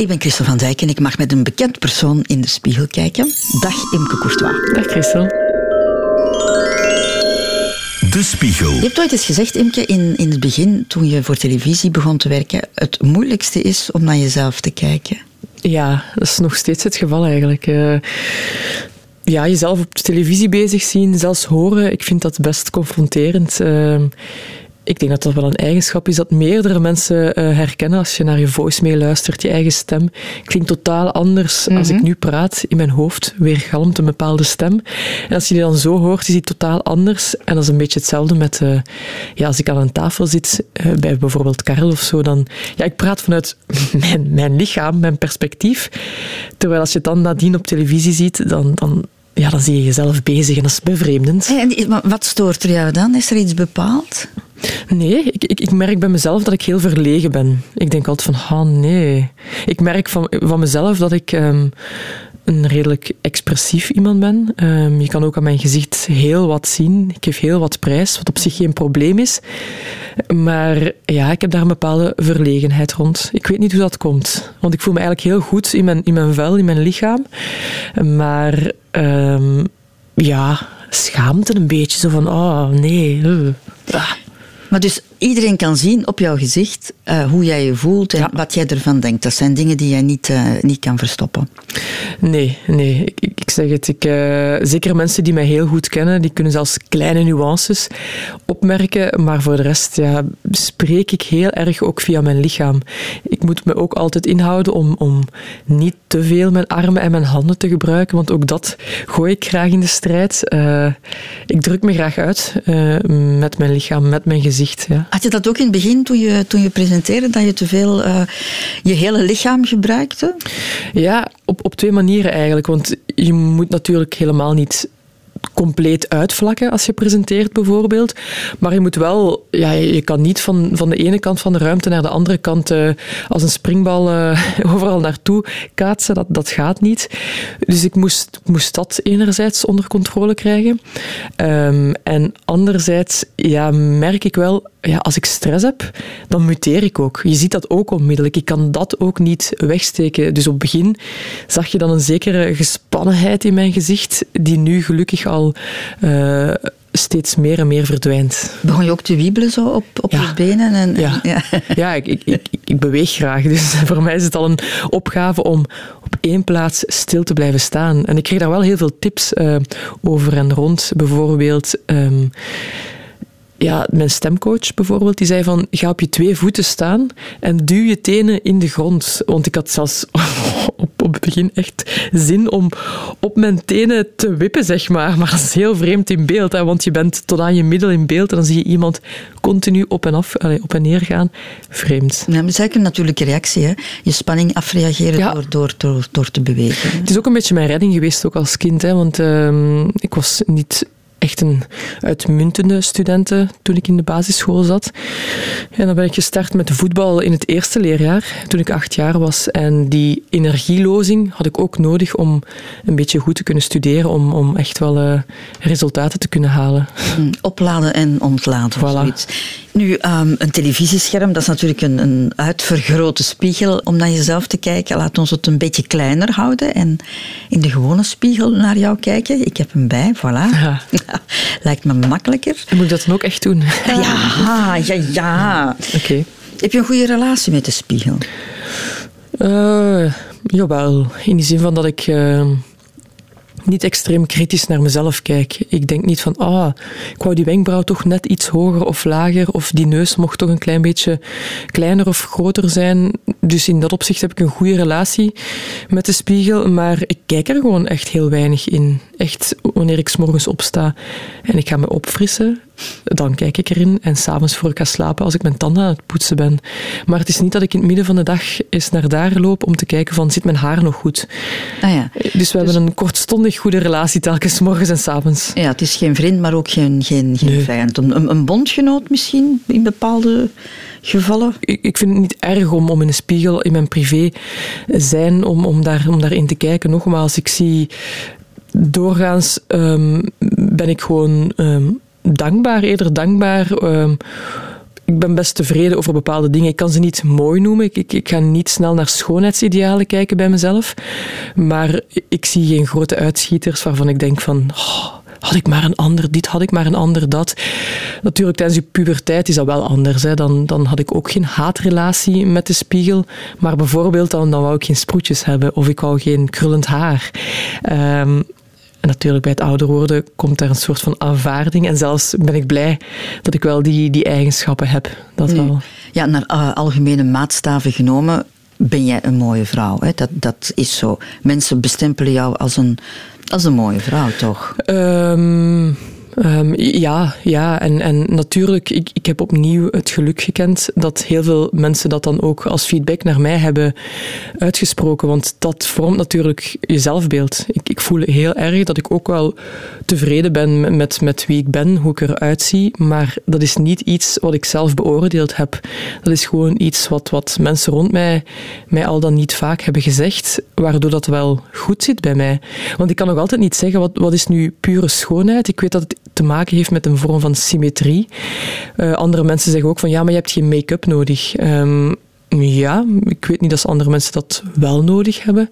Ik ben Christel van Dijk en ik mag met een bekend persoon in de spiegel kijken. Dag Imke Courtois. Dag Christel. De Spiegel. Je hebt ooit eens gezegd, Imke, in, in het begin, toen je voor televisie begon te werken, het moeilijkste is om naar jezelf te kijken. Ja, dat is nog steeds het geval eigenlijk. Uh, ja, jezelf op de televisie bezig zien, zelfs horen, ik vind dat best confronterend. Uh, ik denk dat dat wel een eigenschap is dat meerdere mensen uh, herkennen als je naar je voicemail luistert. Je eigen stem klinkt totaal anders mm -hmm. als ik mhm. nu praat. In mijn hoofd weergalmt een bepaalde stem. En als je die dan zo hoort, is die totaal anders. En dat is een beetje hetzelfde met uh, ja, als ik aan een tafel zit, uh, bij bijvoorbeeld Karel of zo, dan ja, ik praat vanuit mijn, mijn lichaam, mijn perspectief. Terwijl als je het dan nadien op televisie ziet, dan, dan ja, dan zie je jezelf bezig en dat is bevreemdend. En wat stoort er jou dan? Is er iets bepaald? Nee, ik, ik, ik, merk bij mezelf dat ik heel verlegen ben. Ik denk altijd van, ah nee. Ik merk van, van mezelf dat ik um, een redelijk expressief iemand ben. Um, je kan ook aan mijn gezicht heel wat zien. Ik geef heel wat prijs, wat op zich geen probleem is. Maar ja, ik heb daar een bepaalde verlegenheid rond. Ik weet niet hoe dat komt. Want ik voel me eigenlijk heel goed in mijn, in mijn vel, in mijn lichaam. Maar um, ja, schaamte een beetje. Zo van, oh nee. Ah. Maar dus iedereen kan zien op jouw gezicht uh, hoe jij je voelt en ja. wat jij ervan denkt. Dat zijn dingen die jij niet, uh, niet kan verstoppen. Nee, nee. Ik, ik zeg het. Ik, uh, zeker mensen die mij heel goed kennen, die kunnen zelfs kleine nuances opmerken. Maar voor de rest ja, spreek ik heel erg ook via mijn lichaam. Ik moet me ook altijd inhouden om, om niet te veel mijn armen en mijn handen te gebruiken. Want ook dat gooi ik graag in de strijd. ik druk me graag uit met mijn lichaam, met mijn gezicht. Ja. Had je dat ook in het begin, toen je, toen je presenteerde, dat je te veel uh, je hele lichaam gebruikte? Ja, op, op twee manieren eigenlijk. Want je moet natuurlijk helemaal niet compleet uitvlakken als je presenteert bijvoorbeeld. Maar je moet wel, ja, je kan niet van, van de ene kant van de ruimte naar de andere kant uh, als een springbal uh, overal naartoe kaatsen. Dat, dat gaat niet. Dus ik moest, moest dat enerzijds onder controle krijgen. Um, en anderzijds ja, merk ik wel, ja, als ik stress heb, dan muteer ik ook. Je ziet dat ook onmiddellijk. Ik kan dat ook niet wegsteken. Dus op het begin zag je dan een zekere gespannenheid in mijn gezicht, die nu gelukkig al uh, steeds meer en meer verdwijnt. Begon je ook te wiebelen zo op, op ja. je benen? En, ja, ja. ja ik, ik, ik, ik, beweeg graag. Dus voor mij is het al een opgave om op één plaats stil te blijven staan. En ik kreeg daar wel heel veel tips uh, over en rond. Bijvoorbeeld... Um, ja, mijn stemcoach bijvoorbeeld, die zei van, ga op je twee voeten staan en duw je tenen in de grond. Want ik had zelfs op, op het begin echt zin om op mijn tenen te wippen, zeg maar. Maar dat is heel vreemd in beeld, hè, want je bent tot aan je middel in beeld en dan zie je iemand continu op en af, allez, op en neer gaan. Vreemd. Ja, dat is eigenlijk een natuurlijke reactie, hè? Je spanning afreageren ja. door, door, door, door te bewegen. Hè? Het is ook een beetje mijn redding geweest, ook als kind, hè, want uh, ik was niet echt een uitmuntende studenten toen ik in de basisschool zat. En dan ben ik gestart met voetbal in het eerste leerjaar, toen ik acht jaar was. En die energielozing had ik ook nodig om een beetje goed te kunnen studeren, om, om echt wel uh, resultaten te kunnen halen. Hmm, opladen en ontladen. Voilà. Zoiets. Nu, um, een televisiescherm, dat is natuurlijk een, een uitvergrote spiegel om naar jezelf te kijken. Laat ons het een beetje kleiner houden en in de gewone spiegel naar jou kijken. Ik heb hem bij, voilà. Ja. Lijkt me makkelijker. Moet ik dat dan ook echt doen? Ja, ja, ja. Oké. Okay. Heb je een goede relatie met de spiegel? Uh, jawel, in die zin van dat ik... Uh niet extreem kritisch naar mezelf kijk. Ik denk niet van, ah, ik wou die wenkbrauw toch net iets hoger of lager, of die neus mocht toch een klein beetje kleiner of groter zijn. Dus in dat opzicht heb ik een goede relatie met de spiegel, maar ik kijk er gewoon echt heel weinig in. Echt, wanneer ik s morgens opsta en ik ga me opfrissen, dan kijk ik erin. En s'avonds voor ik ga slapen, als ik mijn tanden aan het poetsen ben. Maar het is niet dat ik in het midden van de dag eens naar daar loop om te kijken van, zit mijn haar nog goed? Ah ja. Dus we hebben een kortstondig goede relatie telkens, morgens en s'avonds. Ja, het is geen vriend, maar ook geen, geen, geen nee. vijand. Een, een bondgenoot misschien, in bepaalde gevallen? Ik, ik vind het niet erg om, om in een spiegel in mijn privé zijn, om, om, daar, om daarin te kijken. Nogmaals, ik zie doorgaans um, ben ik gewoon um, dankbaar, eerder dankbaar. Um, ik ben best tevreden over bepaalde dingen. Ik kan ze niet mooi noemen. Ik, ik, ga niet snel naar schoonheidsidealen kijken bij mezelf. Maar ik zie geen grote uitschieters waarvan ik denk van... Oh, had ik maar een ander dit, had ik maar een ander dat. Natuurlijk, tijdens je puberteit is dat wel anders. Hè. Dan, dan had ik ook geen haatrelatie met de spiegel. Maar bijvoorbeeld, dan, dan wou ik geen sproetjes hebben of ik wou geen krullend haar. Um, en natuurlijk, bij het ouder worden komt er een soort van aanvaarding. En zelfs ben ik blij dat ik wel die, die eigenschappen heb. Dat wel. Ja, naar uh, algemene maatstaven genomen ben jij een mooie vrouw. Hè? Dat, dat is zo. Mensen bestempelen jou als een, als een mooie vrouw, toch? Um, Um, ja, ja, en, en natuurlijk, ik, ik heb opnieuw het geluk gekend dat heel veel mensen dat dan ook als feedback naar mij hebben uitgesproken. Want dat vormt natuurlijk je zelfbeeld. Ik, ik voel heel erg dat ik ook wel tevreden ben met, met wie ik ben, hoe ik eruit zie. Maar dat is niet iets wat ik zelf beoordeeld heb. Dat is gewoon iets wat, wat mensen rond mij, mij al dan niet vaak hebben gezegd, waardoor dat wel goed zit bij mij. Want ik kan nog altijd niet zeggen, wat, wat is nu pure schoonheid? Ik weet dat het te maken heeft met een vorm van symmetrie. Uh, andere mensen zeggen ook van ja, maar je hebt geen make-up nodig. Um, ja, ik weet niet dat andere mensen dat wel nodig hebben.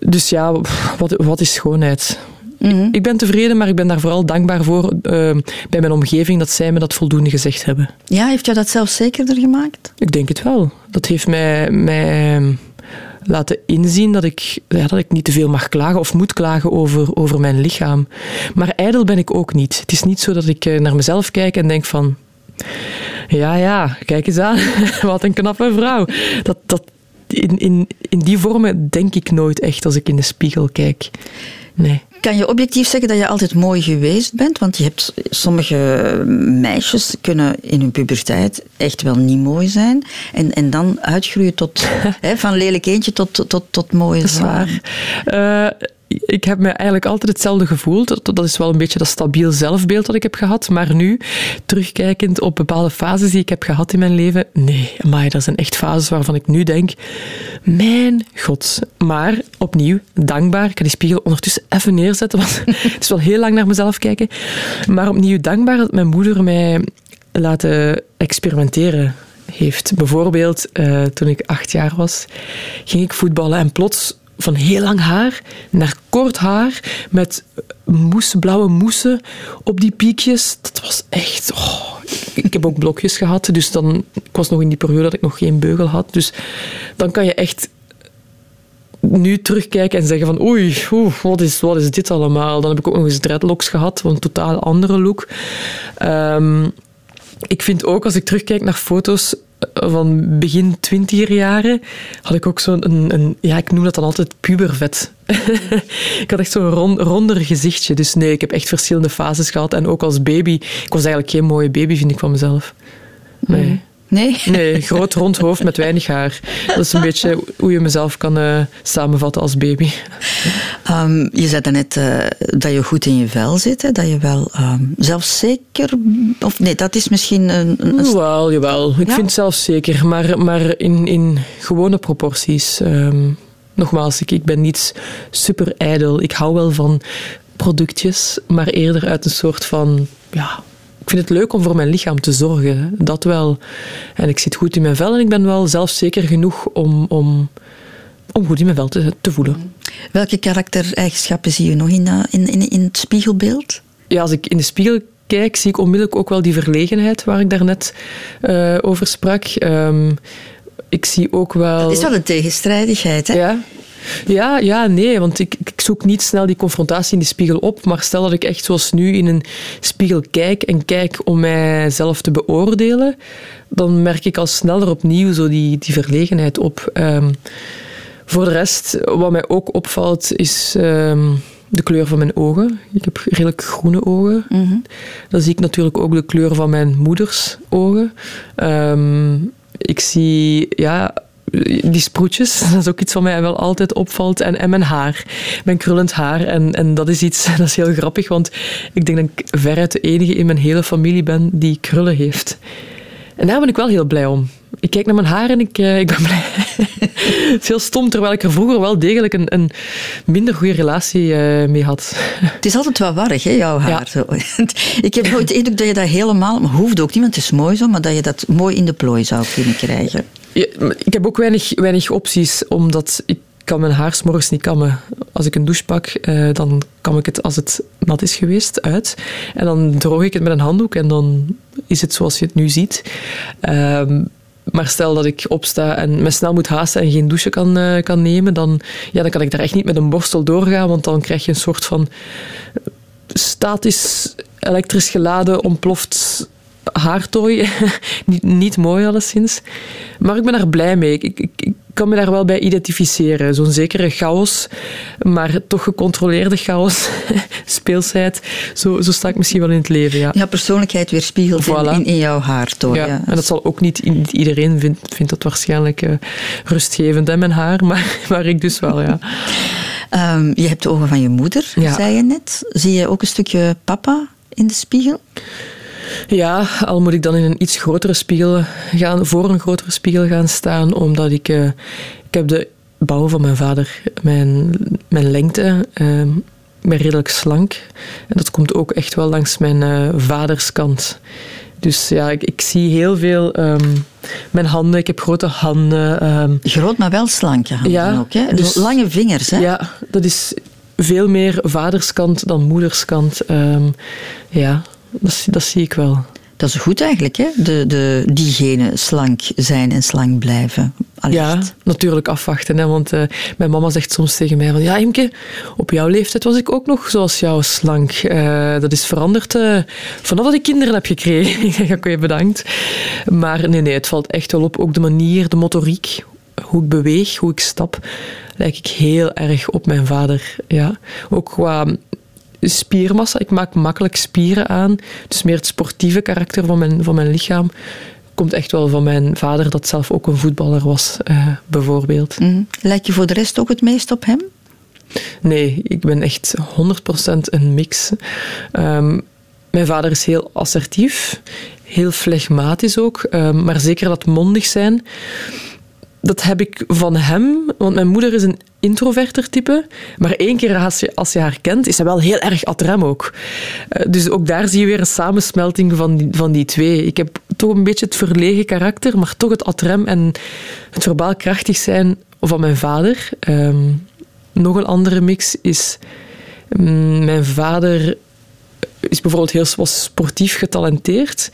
Dus ja, wat, wat is schoonheid? Mm Ik ben tevreden, maar ik ben daar vooral dankbaar voor uh, bij mijn omgeving dat zij me dat voldoende gezegd hebben. Ja, heeft jou dat zelf zekerder gemaakt? Ik denk het wel. Dat heeft mij, mij laten inzien dat ik, ja, dat ik niet te veel mag klagen of moet klagen over, over mijn lichaam. Maar ijdel ben ik ook niet. Het is niet zo dat ik eh, naar mezelf kijk en denk van... Ja, ja, kijk eens aan. Wat een knappe vrouw. Dat, dat, in, in, in die vormen denk ik nooit echt als ik in de spiegel kijk. Nee. Kan je objectief zeggen dat je altijd mooi geweest bent? Want je hebt sommige meisjes kunnen in hun puberteit echt wel niet mooi zijn. En, en dan uitgroeien tot van lelijk eentje tot, tot, tot mooie zwaar. Uh, ik heb me eigenlijk altijd hetzelfde gevoeld. Dat, is wel een beetje dat stabiel zelfbeeld dat ik heb gehad. Maar nu, terugkijkend op bepaalde fases die ik heb gehad in mijn leven, nee, maar dat zijn echt fases waarvan ik nu denk, mijn god. Maar opnieuw, dankbaar. Ik ga die spiegel ondertussen even neerzetten, want het is wel heel lang naar mezelf kijken. Maar opnieuw dankbaar dat mijn moeder mij laten experimenteren heeft. Bijvoorbeeld, uh, toen ik acht jaar was, ging ik voetballen en plots van heel lang haar naar kort haar met moes, blauwe moesen op die piekjes. Dat was echt... Oh, ik heb ook blokjes gehad, dus dan, ik was nog in die periode dat ik nog geen beugel had. Dus dan kan je echt nu terugkijken en zeggen van oei, wat, is, wat is dit allemaal? Dan heb ik ook nog eens dreadlocks gehad, een totaal andere look. Um, ik vind ook, als ik terugkijk naar foto's van begin twintiger jaren had ik ook zo'n, een, een, ja, ik noem dat dan altijd pubervet. ik had echt zo'n rond, ronder gezichtje. Dus nee, ik heb echt verschillende fases gehad. En ook als baby, ik was eigenlijk geen mooie baby, vind ik van mezelf. Nee. Nee? Nee, groot rond hoofd met weinig haar. Dat is een beetje hoe je mezelf kan uh, samenvatten als baby. Um, je zei daarnet uh, dat je goed in je vel zit, hè? dat je wel um, zelfzeker... Of nee, dat is misschien een... een... Jawel, jawel. Ik ja? vind zelfzeker, maar, maar in, in gewone proporties. Um, nogmaals, ik, ik ben niet super ijdel. Ik hou wel van productjes, maar eerder uit een soort van... Ja, ik vind het leuk om voor mijn lichaam te zorgen. Dat wel. En ik zit goed in mijn vel en ik ben wel zelfzeker genoeg om, om, om goed in mijn vel te, te voelen. Welke karaktereigenschappen zie je nog in, in, in, in het spiegelbeeld? Ja, als ik in de spiegel kijk, zie ik onmiddellijk ook wel die verlegenheid waar ik daarnet uh, over sprak. Um, ik zie ook wel... Dat is wel een tegenstrijdigheid, hè? Ja, ja, ja, nee, want ik, ik zoek niet snel die confrontatie in de spiegel op, maar stel dat ik echt zoals nu in een spiegel kijk en kijk om mijzelf te beoordelen, dan merk ik al sneller opnieuw zo die, die verlegenheid op. Um, voor de rest, wat mij ook opvalt, is um, de kleur van mijn ogen. Ik heb redelijk groene ogen. Mm -hmm. Dan zie ik natuurlijk ook de kleur van mijn moeders ogen. Um, ik zie ja, die sproetjes, dat is ook iets wat mij wel altijd opvalt. En, en mijn haar, mijn krullend haar. En, en dat is iets, dat is heel grappig, want ik denk dat ik veruit de enige in mijn hele familie ben die krullen heeft. En daar ben ik wel heel blij om. Ik kijk naar mijn haar en ik, uh, ik ben blij. het is heel stom, terwijl ik er vroeger wel degelijk een, een minder goede relatie uh, mee had. Het is altijd wel warrig, hè, jouw haar. Zo. ik heb nooit de indruk dat je dat helemaal... Maar hoeft ook niet, want het is mooi zo, maar dat je dat mooi in de plooi zou kunnen krijgen. Ja, ik heb ook weinig, weinig opties, omdat ik kan mijn haar s'morgens niet kammen. Als ik een douche pak, uh, dan kam ik het als het nat is geweest uit. En dan droog ik het met een handdoek en dan is het zoals je het nu ziet. Uh, maar stel dat ik opsta en me snel moet haasten en geen douche kan, uh, kan nemen, dan, ja, dan kan ik daar echt niet met een borstel doorgaan, want dan krijg je een soort van statisch elektrisch geladen ontploft haartooi. niet, niet mooi alleszins. Maar ik ben daar blij mee. Ik, ik kan me daar wel bij identificeren. Zo'n zekere chaos, maar toch gecontroleerde chaos, speelsheid. Zo, zo sta ik misschien wel in het leven, ja. Ja, persoonlijkheid weerspiegelt voilà. in, in, jouw haartooi. Ja. ja. En dat zal ook niet, niet iedereen vindt, vindt dat waarschijnlijk uh, rustgevend, hè, mijn haar. Maar, maar ik dus wel, ja. Um, je hebt de ogen van je moeder, ja. zei je net. Zie je ook een stukje papa in de spiegel? Ja, al moet ik dan in een iets grotere spiegel gaan, voor een grotere spiegel gaan staan, omdat ik, uh, ik heb de bouw van mijn vader, mijn, mijn lengte, uh, ik ben redelijk slank. En dat komt ook echt wel langs mijn uh, vaderskant. Dus ja, ik, ik zie heel veel. Um, mijn handen, ik heb grote handen. Um, Groot, maar wel slanke handen ja, ook. Hè? Dus, lange vingers. Hè? Ja, dat is veel meer vaderskant dan moederskant. Um, ja, dat, dat zie ik wel. Dat is goed eigenlijk, hè? De, de, diegene slank zijn en slank blijven. Allicht. Ja, natuurlijk afwachten. Hè? Want uh, mijn mama zegt soms tegen mij van... Ja, Imke, op jouw leeftijd was ik ook nog zoals jou slank. Uh, dat is veranderd uh, vanaf dat ik kinderen heb gekregen. ik zeg, oké, bedankt. Maar nee, nee, het valt echt wel op. Ook de manier, de motoriek, hoe ik beweeg, hoe ik stap, lijk ik heel erg op mijn vader. Ja. Ook qua spiermassa. Ik maak makkelijk spieren aan. Dus meer het sportieve karakter van mijn, van mijn lichaam komt echt wel van mijn vader, dat zelf ook een voetballer was, uh, bijvoorbeeld. Mm. Lijkt je voor de rest ook het meest op hem? Nee, ik ben echt 100% een mix. Um, mijn vader is heel assertief, heel flegmatisch ook, um, maar zeker dat mondig zijn dat heb ik van hem, want mijn moeder is een introverter type, maar één keer als je, als je haar kent, is ze wel heel erg atrem ook. Uh, dus ook daar zie je weer een samensmelting van die, van die twee. Ik heb toch een beetje het verlegen karakter, maar toch het atrem en het verbaal krachtig zijn van mijn vader. Um, nog een andere mix is... Um, mijn vader is bijvoorbeeld heel was sportief getalenteerd,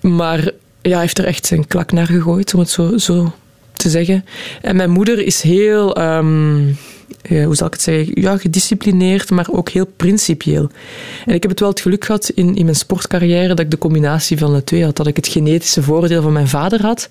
maar ja, heeft er echt zijn klak naar gegooid, om het zo, zo te zeggen. En mijn moeder is heel, um, hoe zal ik het zeggen, ja, gedisciplineerd, maar ook heel principieel. En ik heb het wel het geluk gehad in, in mijn sportcarrière dat ik de combinatie van de twee had. Dat ik het genetische voordeel van mijn vader had,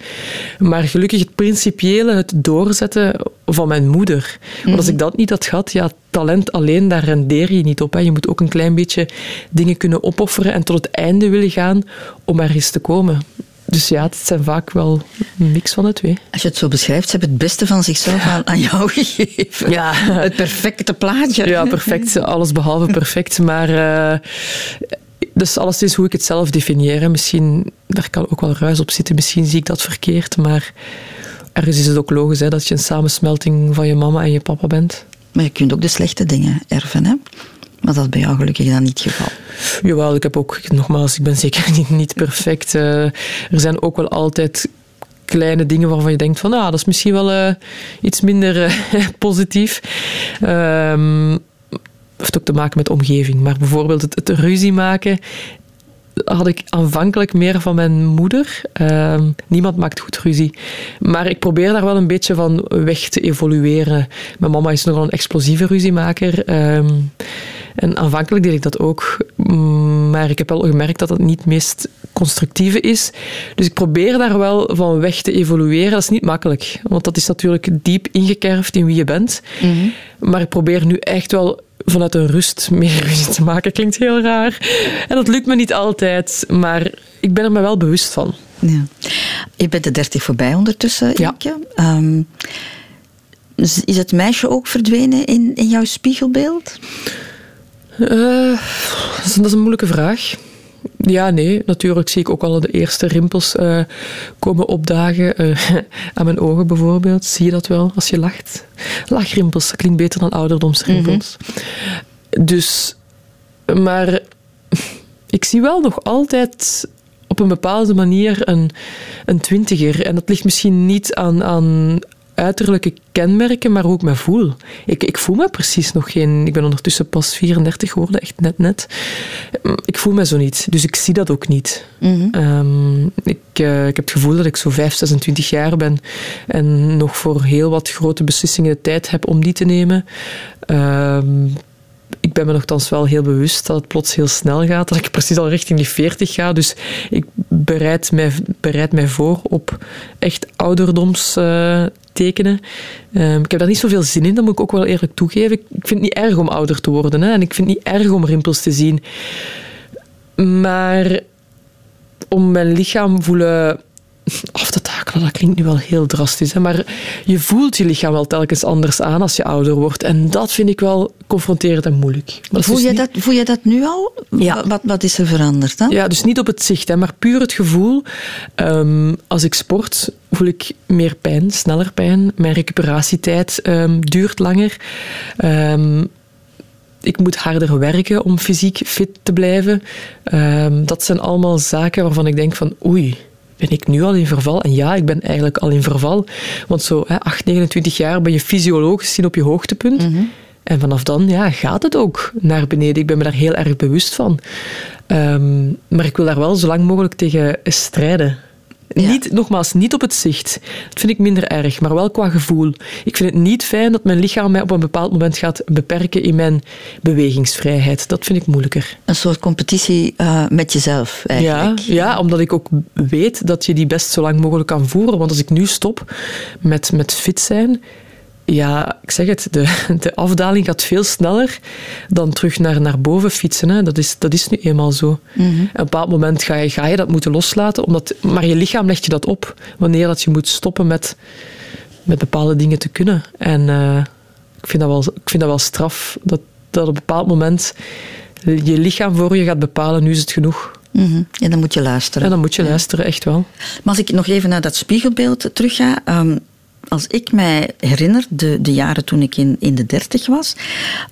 maar gelukkig het principiële, het doorzetten van mijn moeder. Want als ik dat niet had gehad, ja, talent alleen, daar rendeer je niet op. Hè. Je moet ook een klein beetje dingen kunnen opofferen en tot het einde willen gaan om ergens te komen. Dus ja, het zijn vaak wel een mix van de twee. Als je het zo beschrijft, ze hebben het beste van zichzelf aan, aan jou gegeven. Ja. Het perfecte plaatje. Ja, perfect. Alles behalve perfect. Maar uh, dus alles is hoe ik het zelf definieer. Misschien, daar kan ook wel ruis op zitten. Misschien zie ik dat verkeerd. Maar ergens is het ook logisch hè, dat je een samensmelting van je mama en je papa bent. Maar je kunt ook de slechte dingen erven, hè? Maar dat is bij jou gelukkig dan niet het geval. Jawel, ik heb ook, nogmaals, ik ben zeker niet, niet perfect. Uh, er zijn ook wel altijd kleine dingen waarvan je denkt van, ah, dat is misschien wel uh, iets minder uh, positief. Um, heeft ook te maken met omgeving. Maar bijvoorbeeld het, het ruzie maken had ik aanvankelijk meer van mijn moeder. Uh, niemand maakt goed ruzie. Maar ik probeer daar wel een beetje van weg te evolueren. Mijn mama is nogal een explosieve ruziemaker. Uh, en aanvankelijk deed ik dat ook. Mm, maar ik heb wel gemerkt dat dat niet het meest constructieve is. Dus ik probeer daar wel van weg te evolueren. Dat is niet makkelijk. Want dat is natuurlijk diep ingekerfd in wie je bent. Mhm. Maar ik probeer nu echt wel vanuit een rust meer ruzie te maken. Klinkt heel raar. En dat lukt me niet altijd. Maar ik ben er me wel bewust van. Ja. Je bent de dertig voorbij ondertussen, ja. Um, is het meisje ook verdwenen in, in jouw spiegelbeeld? Uh, dat, is, een moeilijke vraag. Ja, nee, natuurlijk zie ik ook al de eerste rimpels uh, komen opdagen. Uh, aan mijn ogen bijvoorbeeld. Zie je dat wel als je lacht? Lachrimpels, dat klinkt beter dan ouderdomsrimpels. Mm Dus, maar ik zie wel nog altijd op een bepaalde manier een, een twintiger. En dat ligt misschien niet aan, aan uiterlijke kenmerken, maar hoe ik me voel. Ik, ik voel me precies nog geen... Ik ben ondertussen pas 34 geworden, echt net net. Ik voel me zo niet, dus ik zie dat ook niet. Mhm. Ehm, ik, uh, ik heb het gevoel dat ik zo 5, 26 jaar ben en nog voor heel wat grote beslissingen de tijd heb om die te nemen. Um, ik ben me nogthans wel heel bewust dat het plots heel snel gaat, dat ik precies al richting die 40 ga. Dus ik bereid mij, bereid mij voor op echt ouderdomstekenen. Uh, ik heb daar niet zoveel zin in, dat moet ik ook wel eerlijk toegeven. Ik vind het niet erg om ouder te worden hè, en ik vind het niet erg om rimpels te zien. Maar om mijn lichaam voelen af te takelen, dat klinkt nu wel heel drastisch. Hè? Maar je voelt je lichaam wel telkens anders aan als je ouder wordt. En dat vind ik wel confronterend en moeilijk. voel, dus je dat, voel je dat nu al? Ja. Wat, wat is er veranderd dan? Ja, dus niet op het zicht, hè, maar puur het gevoel. Ehm, als ik sport, voel ik meer pijn, sneller pijn. Mijn recuperatietijd um, duurt langer. Um, ik moet harder werken om fysiek fit te blijven. dat zijn allemaal zaken waarvan ik denk van oei, ben ik nu al in verval? En ja, ik ben eigenlijk al in verval. Want zo hè, 8, 29 jaar ben je fysiologisch gezien op je hoogtepunt. Mhm. En vanaf dan ja, gaat het ook naar beneden. Ik ben me daar heel erg bewust van. Ehm, maar ik wil daar wel zo lang mogelijk tegen strijden. Niet, nogmaals, niet op het zicht. Dat vind ik minder erg, maar wel qua gevoel. Ik vind het niet fijn dat mijn lichaam mij op een bepaald moment gaat beperken in mijn bewegingsvrijheid. Dat vind ik moeilijker. Een soort competitie uh, met jezelf, eigenlijk. Ja, ja, omdat ik ook weet dat je die best zo lang mogelijk kan voeren. Want als ik nu stop met, met fit zijn, ja, ik zeg het, de, de afdaling gaat veel sneller dan terug naar, naar boven fietsen. Hè. Dat, is, dat is nu eenmaal zo. Mm Op een bepaald moment ga je, ga je dat moeten loslaten, omdat, maar je lichaam legt je dat op wanneer dat je moet stoppen met, met bepaalde dingen te kunnen. En uh, ik, vind dat wel, ik vind dat wel straf, dat, dat op een bepaald moment je lichaam voor je gaat bepalen, nu is het genoeg. Mm -hmm. En dan moet je luisteren. En dan moet je luisteren, echt wel. Maar als ik nog even naar dat spiegelbeeld terug ga... Um, als ik mij herinner, de, de jaren toen ik in, in de dertig was,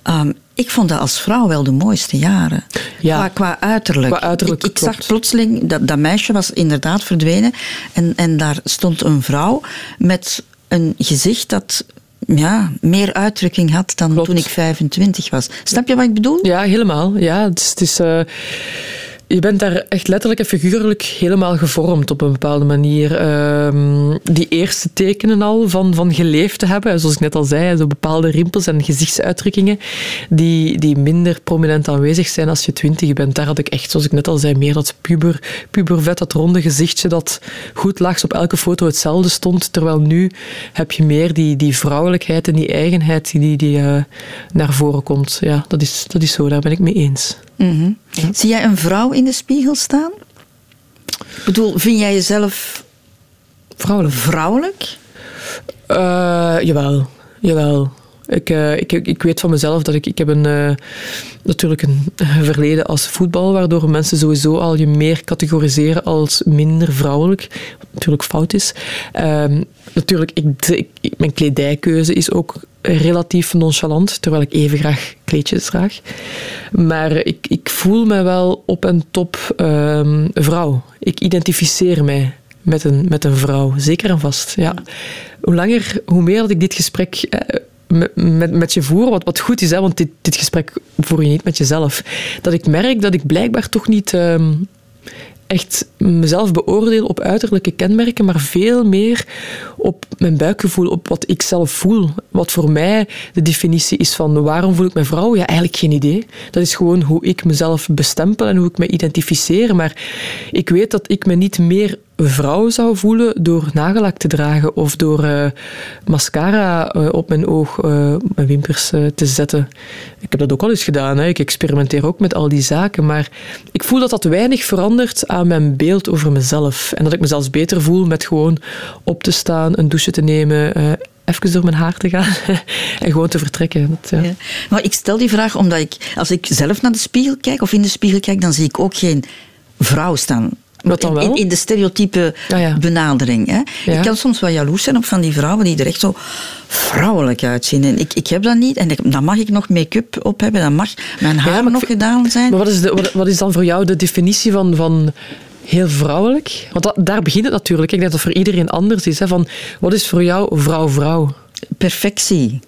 um, ik vond dat als vrouw wel de mooiste jaren. Ja. Qua, qua uiterlijk. Qua uiterlijk ik, ik zag plotseling, dat, dat meisje was inderdaad verdwenen en, en daar stond een vrouw met een gezicht dat ja, meer uitdrukking had dan toen ik 25 was. Snap je wat ik bedoel? Ja, helemaal. Ja, het is... Het is uh je bent daar echt letterlijk en figuurlijk helemaal gevormd op een bepaalde manier. Um, die eerste tekenen al van, van geleefd te hebben, zoals ik net al zei, zo bepaalde rimpels en gezichtsuitdrukkingen die, die minder prominent aanwezig zijn als je twintig bent. Daar had ik echt, zoals ik net al zei, meer dat puber, pubervet, dat ronde gezichtje dat goed lag, op elke foto hetzelfde stond. Terwijl nu heb je meer die, die vrouwelijkheid en die eigenheid die, die uh, naar voren komt. Ja, dat is, dat is zo, daar ben ik mee eens. Zie jij een vrouw in de spiegel staan? Ik bedoel, vind jij jezelf vrouwelijk? vrouwelijk? Uh, jawel, jawel. Ik, uh, ik, ik weet van mezelf dat ik, ik heb een, uh, natuurlijk een verleden als voetbal, waardoor mensen sowieso al je meer categoriseren als minder vrouwelijk, wat natuurlijk fout is. Uh, natuurlijk, ik, ik, mijn kledijkeuze is ook relatief nonchalant, terwijl ik even graag kleedjes draag. Maar ik, ik voel me wel op en top um, vrouw. Ik identificeer mij met een, met een vrouw, zeker en vast. Ja. Hoe langer, hoe meer dat ik dit gesprek eh, met, met, je voer, wat, wat goed is, hè, want dit, dit gesprek voer je niet met jezelf, dat ik merk dat ik blijkbaar toch niet um, echt mezelf beoordeel op uiterlijke kenmerken, maar veel meer op mijn buikgevoel, op wat ik zelf voel. Wat voor mij de definitie is van waarom voel ik me vrouw? Ja, eigenlijk geen idee. Dat is gewoon hoe ik mezelf bestempel en hoe ik me identificeer. Maar ik weet dat ik me niet meer vrouw zou voelen door nagellak te dragen of door uh, mascara uh, op mijn oog, uh, mijn wimpers te zetten. Ik heb dat ook al eens gedaan. Hè. Ik experimenteer ook met al die zaken. Maar ik voel dat dat weinig verandert aan mijn beeld over mezelf. En dat ik mezelf beter voel met gewoon op te staan, een douche te nemen, even door mijn haar te gaan en gewoon te vertrekken. Ja. Maar ik stel die vraag omdat ik, als ik zelf naar de spiegel kijk of in de spiegel kijk, dan zie ik ook geen vrouw staan. Wat dan wel? In, in de stereotype Ah, ja. benadering. Hè. Ja. Ik kan soms wel jaloers zijn op van die vrouwen die er echt zo vrouwelijk uitzien. En ik, ik heb dat niet. En ik- dan mag ik nog make-up op hebben. Dan mag mijn haar nog gedaan zijn. Maar wat is, de, wat, wat is dan voor jou de definitie van, van heel vrouwelijk? Want dat, daar begint het natuurlijk. Ik denk dat dat voor iedereen anders is. Hè? Van, wat is voor jou vrouw-vrouw? Perfectie.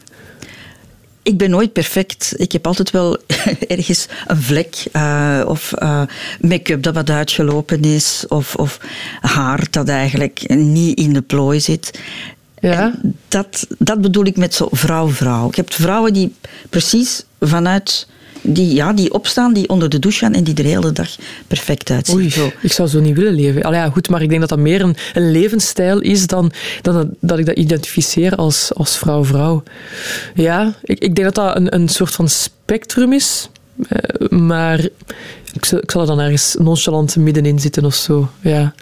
Ik ben nooit perfect. Ik heb altijd wel ergens een vlek eh, of eh, make-up dat wat uitgelopen is of, of haar dat eigenlijk niet in de plooi zit. Ja? En dat, dat bedoel ik met zo vrouw-vrouw. Je hebt vrouwen die precies vanuit... Die, ja, die opstaan, die onder de douche gaan en die er de hele dag perfect uitzien. Oei, Zo. ik zou zo niet willen leven. Allee, ja, goed, maar ik denk dat dat meer een, een levensstijl is dan, dan dat, dat ik dat identificeer als, als vrouw-vrouw. Ja, ik, ik denk dat dat een, een soort van spectrum is. Eh, maar ik zal, ik zal er dan ergens nonchalant middenin zitten of zo. Ja.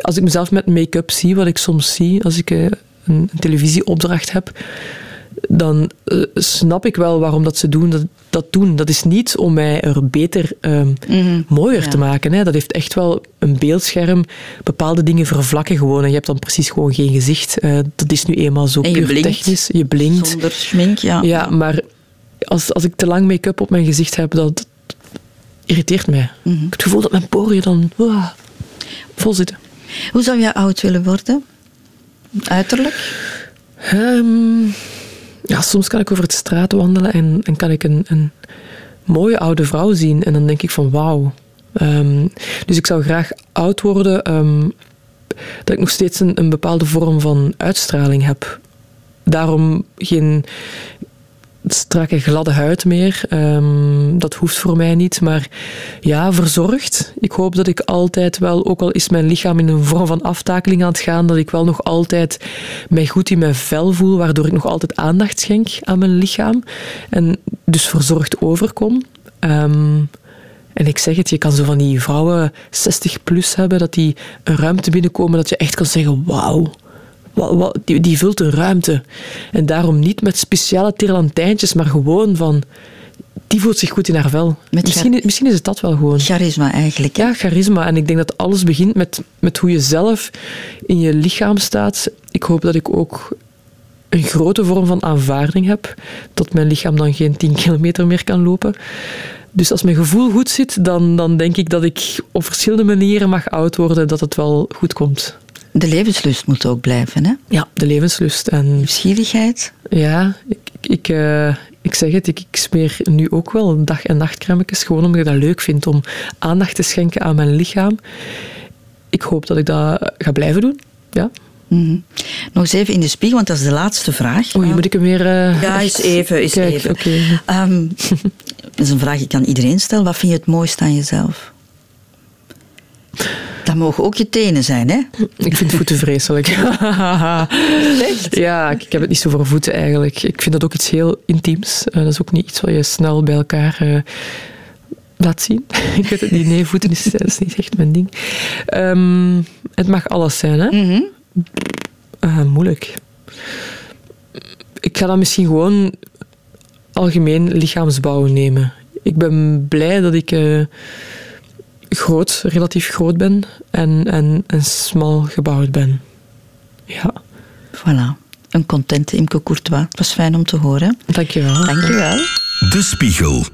Als ik mezelf met make-up zie, wat ik soms zie als ik eh, een, een televisieopdracht heb, dan eh, snap ik wel waarom dat ze doen, dat, dat doen. Dat is niet om mij er beter, ehm, mooier te maken. Hè. Dat heeft echt wel een beeldscherm. Bepaalde dingen vervlakken gewoon. En je hebt dan precies gewoon geen gezicht. Eh, dat is nu eenmaal zo En je puur blinkt. technisch. Je blinkt. Zonder schmink, ja. Ja, maar als, als ik te lang make-up op mijn gezicht heb, dat, dat irriteert mij. Ik heb het gevoel dat mijn poriën dan vol zitten. Hoe zou jij oud willen worden? Uiterlijk? Ehm, ja, soms kan ik over de straat wandelen en, en kan ik een, een mooie oude vrouw zien. En dan denk ik van wauw. Ehm, dus ik zou graag oud worden, ehm, dat ik nog steeds een, een bepaalde vorm van uitstraling heb. Daarom geen strakke gladde huid meer. Ehm, dat hoeft voor mij niet. Maar ja, verzorgd. Ik hoop dat ik altijd wel, ook al is mijn lichaam in een vorm van aftakeling aan het gaan, dat ik wel nog altijd mij goed in mijn vel voel, waardoor ik nog altijd aandacht schenk aan mijn lichaam. En dus verzorgd overkom. Ehm, en ik zeg het, je kan zo van die vrouwen 60 plus hebben, dat die een ruimte binnenkomen, dat je echt kan zeggen, wauw. Die, die vult een ruimte. En daarom niet met speciale tirlantijntjes, maar gewoon van... Die voelt zich goed in haar vel. Misschien, misschien is het dat wel gewoon. Charisma eigenlijk. hè? Ja, charisma. En ik denk dat alles begint met, met hoe je zelf in je lichaam staat. Ik hoop dat ik ook een grote vorm van aanvaarding heb. Dat mijn lichaam dan geen 10 kilometer meer kan lopen. Dus als mijn gevoel goed zit, dan, dan denk ik dat ik op verschillende manieren mag oud worden, dat het wel goed komt. De levenslust moet ook blijven. Hè? Ja, de levenslust. En Nieuwsgierigheid. ja, ik, ik, ik, eh, ik zeg het, ik, ik smeer nu ook wel dag- en nachtcremetjes, gewoon omdat ik dat leuk vind om aandacht te schenken aan mijn lichaam. Ik hoop dat ik dat ga blijven doen. Ja. Mhm. Nog eens even in de spiegel, want dat is de laatste vraag. Oei, moet ik hem weer... eh, Ja, eens even. Eens Kijk, even. oké. Ehm, dat is een vraag die ik aan iedereen stel. Wat vind je het mooiste aan jezelf? Dat mogen ook je tenen zijn, hè? Ik vind voeten vreselijk. ja, ik, heb het niet zo voor voeten eigenlijk. Ik vind dat ook iets heel intiems. Eh, dat is ook niet iets wat je snel bij elkaar eh, laat zien. ik weet het niet. Nee, voeten is, niet echt mijn ding. Ehm, het mag alles zijn, hè? Mhm. Ah, moeilijk. Ik ga dan misschien gewoon algemeen lichaamsbouw nemen. Ik ben blij dat ik eh, groot, relatief groot ben en, en, en smal gebouwd ben. Ja, Voilà. Een contente Imke Courtois. Het was fijn om te horen. dankjewel. Dank je wel. De Spiegel.